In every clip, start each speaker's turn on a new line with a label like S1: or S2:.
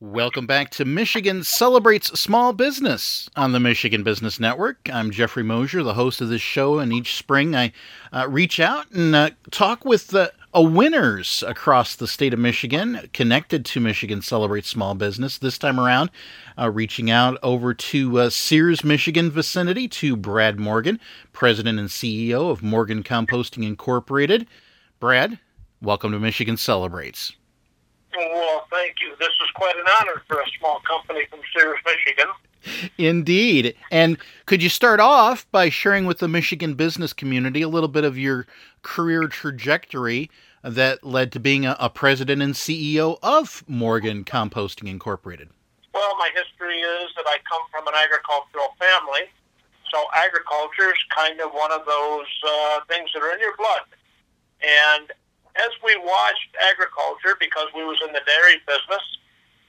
S1: Welcome back to Michigan Celebrates Small Business on the Michigan Business Network. I'm Jeffrey Mosher, the host of this show, and each spring I uh, reach out and uh, talk with uh, winners across the state of Michigan connected to Michigan Celebrates Small Business. This time around, uh, reaching out over to uh, Sears, Michigan vicinity to Brad Morgan, President and CEO of Morgan Composting Incorporated. Brad, welcome to Michigan Celebrates.
S2: Thank you. This is quite an honor for a small company from Sears, Michigan.
S1: Indeed. And could you start off by sharing with the Michigan business community a little bit of your career trajectory that led to being a, a president and CEO of Morgan Composting Incorporated?
S2: Well, my history is that I come from an agricultural family. So agriculture is kind of one of those uh, things that are in your blood. And as we watched agriculture, because we was in the dairy business,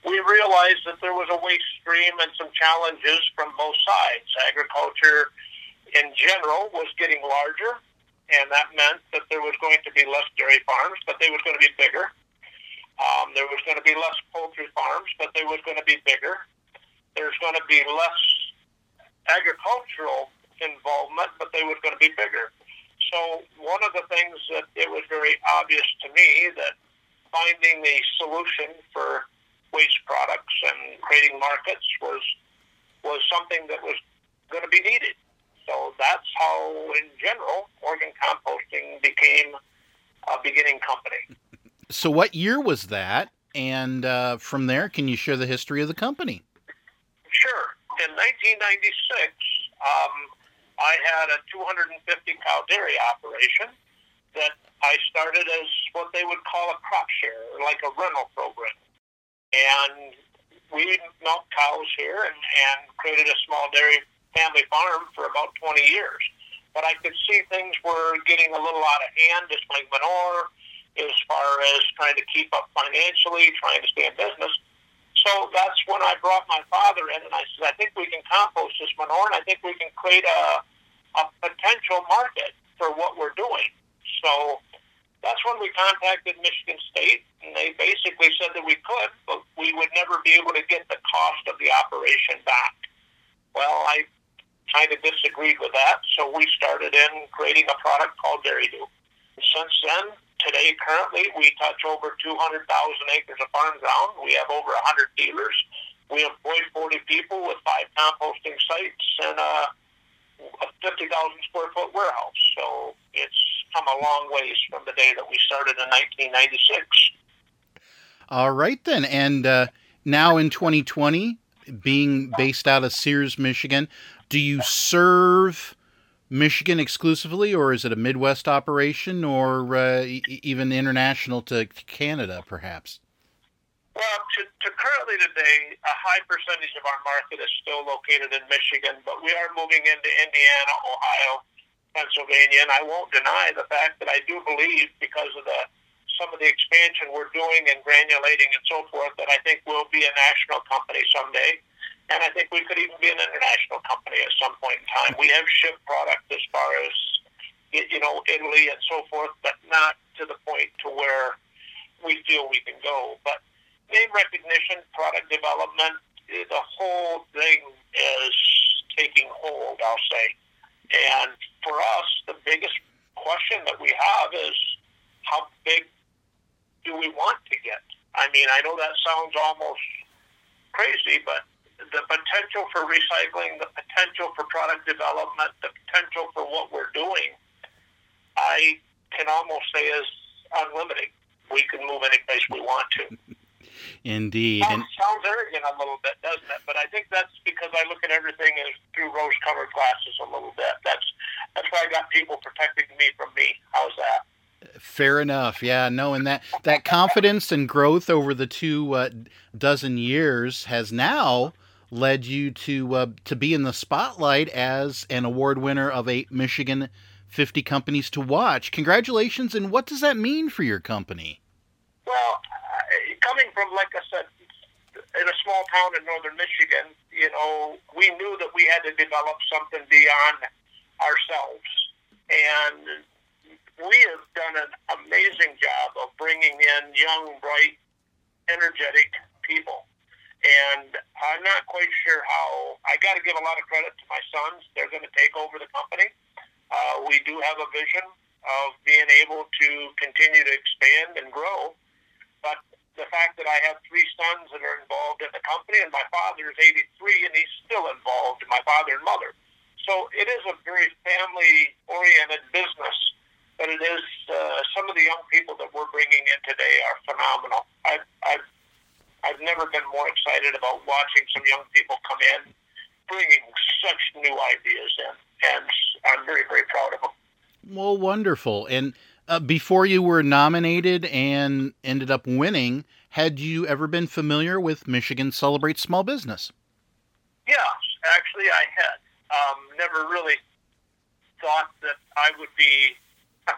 S2: we realized that there was a waste stream and some challenges from both sides. Agriculture in general was getting larger, and that meant that there was going to be less dairy farms, but they was going to be bigger. Um, there was going to be less poultry farms, but they was going to be bigger. There's going to be less agricultural involvement, but they was going to be bigger. So one of the things that it was very obvious to me that finding a solution for waste products and creating markets was was something that was going to be needed. So that's how, in general, Morgan Composting became a beginning company.
S1: So, what year was that? And uh, from there, can you share the history of the company?
S2: Sure. In 1996, um, I had a 250 cow dairy operation that I started as what they would call a crop share, like a rental program. And we milked cows here and, and created a small dairy family farm for about 20 years. But I could see things were getting a little out of hand, just like manure, as far as trying to keep up financially, trying to stay in business. So that's when I brought my father in, and I said, I think we can compost this manure, and I think we can create a, a potential market for what we're doing. So that's when we contacted Michigan State, and they basically said that we could, but we would never be able to get the cost of the operation back. Well, I kind of disagreed with that, so we started in creating a product called Dairy Doo. Since then, Today, currently, we touch over 200,000 acres of farm ground. We have over 100 dealers. We employ 40 people with five composting sites and a 50,000 square foot warehouse. So it's come a long ways from the day that we started in 1996.
S1: All right, then. And uh, now in 2020, being based out of Sears, Michigan, do you serve Michigan exclusively, or is it a Midwest operation, or uh, e- even international to Canada, perhaps?
S2: Well, to, to currently today, a high percentage of our market is still located in Michigan, but we are moving into Indiana, Ohio, Pennsylvania, and I won't deny the fact that I do believe, because of the some of the expansion we're doing and granulating and so forth, that I think we'll be a national company someday and I think we could even be an international company at some point in time. We have shipped product as far as you know Italy and so forth, but not to the point to where we feel we can go. But name recognition, product development, the whole thing is taking hold. I'll say, and for us, the biggest question that we have is how big do we want to get? I mean, I know that sounds almost crazy, but the potential for recycling, the potential for product development, the potential for what we're doing, I can almost say is unlimited. We can move any place we want to.
S1: Indeed.
S2: Sounds, sounds arrogant a little bit, doesn't it? But I think that's because I look at everything as through rose-colored glasses a little bit. That's that's why I got people protecting me from me. How's that?
S1: Fair enough. Yeah, no, and that that confidence and growth over the two uh, dozen years has now led you to uh, to be in the spotlight as an award winner of a Michigan 50 companies to watch. Congratulations! And what does that mean for your company?
S2: Well, coming from like I said, in a small town in northern Michigan, you know, we knew that we had to develop something beyond ourselves, and we have done an amazing job of bringing in young, bright, energetic people and I'm not quite sure how. I got to give a lot of credit to my sons. They're going to take over the company. Uh, we do have a vision of being able to continue to expand and grow, but fact that I have three sons that are involved in the company, and my father is 83 and he's still involved, my father and mother. So it is a very family-oriented business, but it is uh, some of the young people that we're bringing in today are phenomenal. I've, I've I've never been more excited about watching some young people come in, bringing such new ideas in, and I'm very, very proud of them.
S1: Well, wonderful. And uh, before you were nominated and ended up winning, had you ever been familiar with Michigan Celebrate Small Business?
S2: Yeah, actually, I had. Um, never really thought that I would be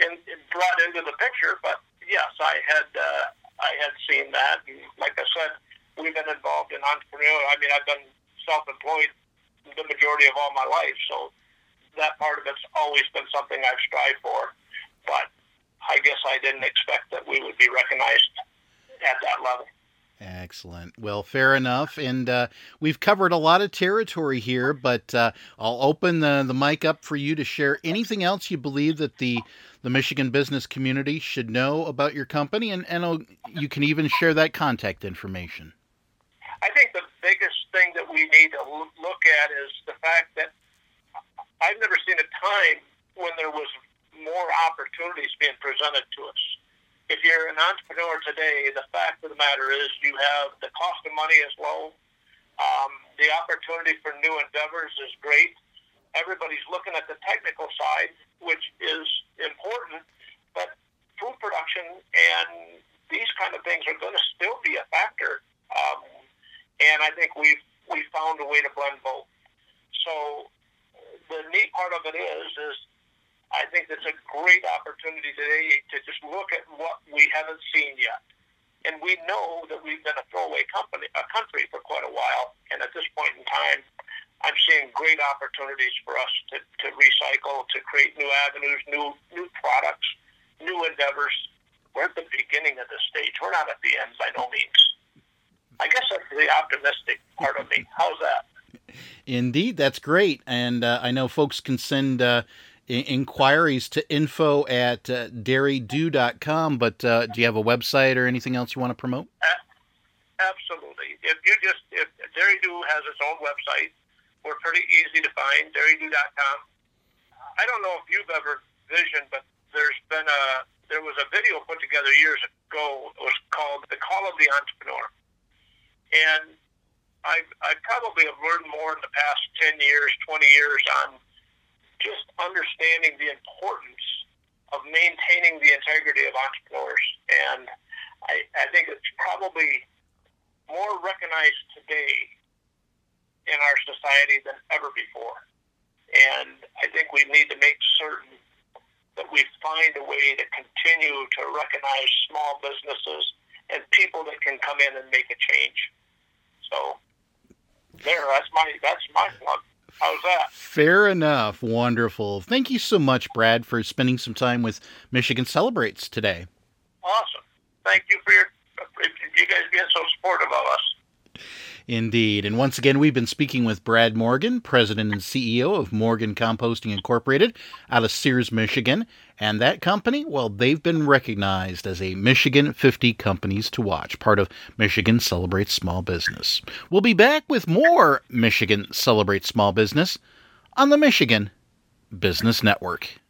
S2: in, in brought into the picture, but yes, I had uh, I had seen that, and like I said, we've been involved in entrepreneur. I mean, I've been self-employed the majority of all my life, so that part of it's always been something I've strived for. But I guess I didn't expect that we would be recognized at that level.
S1: Excellent. Well, fair enough. And uh, we've covered a lot of territory here, but uh, I'll open the, the mic up for you to share anything else you believe that the the Michigan business community should know about your company, and, and you can even share that contact information.
S2: I think the biggest thing that we need to look at is the fact that I've never seen a time when there was more opportunities being presented to us if you're an entrepreneur today, the fact of the matter is you have the cost of money is low. Um, the opportunity for new endeavors is great. Everybody's looking at the technical side, which is important, but food production and these kind of things are going to still be a factor. Um, and I think we've we found a way to blend both. So the neat part of it is is I think it's a great opportunity today to just look at what we haven't seen yet. And we know that we've been a throwaway company, a country for quite a while. And at this point in time, I'm seeing great opportunities for us to, to recycle, to create new avenues, new new products, new endeavors. We're at the beginning of this stage. We're not at the end by no means. I guess that's the optimistic part of me. How's that?
S1: Indeed, that's great. And uh, I know folks can send uh, inquiries to info at uh, dairydoo.com. But uh, do you have a website or anything else you want to promote?
S2: Absolutely. If you just, if Dairy Doo has its own website, we're pretty easy to find, dairydoo.com. I don't know if you've ever visioned, but there's been a, there was a video put together years ago. It was called The Call of the Entrepreneur. And I, I probably have learned more in the past 10 years, 20 years on just understanding the importance of maintaining the integrity of entrepreneurs. And I, I think it's probably more recognized today in our society than ever before. And I think we need to make certain that we find a way to continue to recognize small businesses and people that can come in and make a change. So there, that's my that's my plug. How's that?
S1: Fair enough. Wonderful. Thank you so much, Brad, for spending some time with Michigan Celebrates today.
S2: Awesome. Thank you for your you guys being so supportive of us.
S1: Indeed. And once again, we've been speaking with Brad Morgan, President and CEO of Morgan Composting Incorporated out of Sears, Michigan. And that company, well, they've been recognized as a Michigan 50 Companies to Watch, part of Michigan Celebrates Small Business. We'll be back with more Michigan Celebrates Small Business on the Michigan Business Network.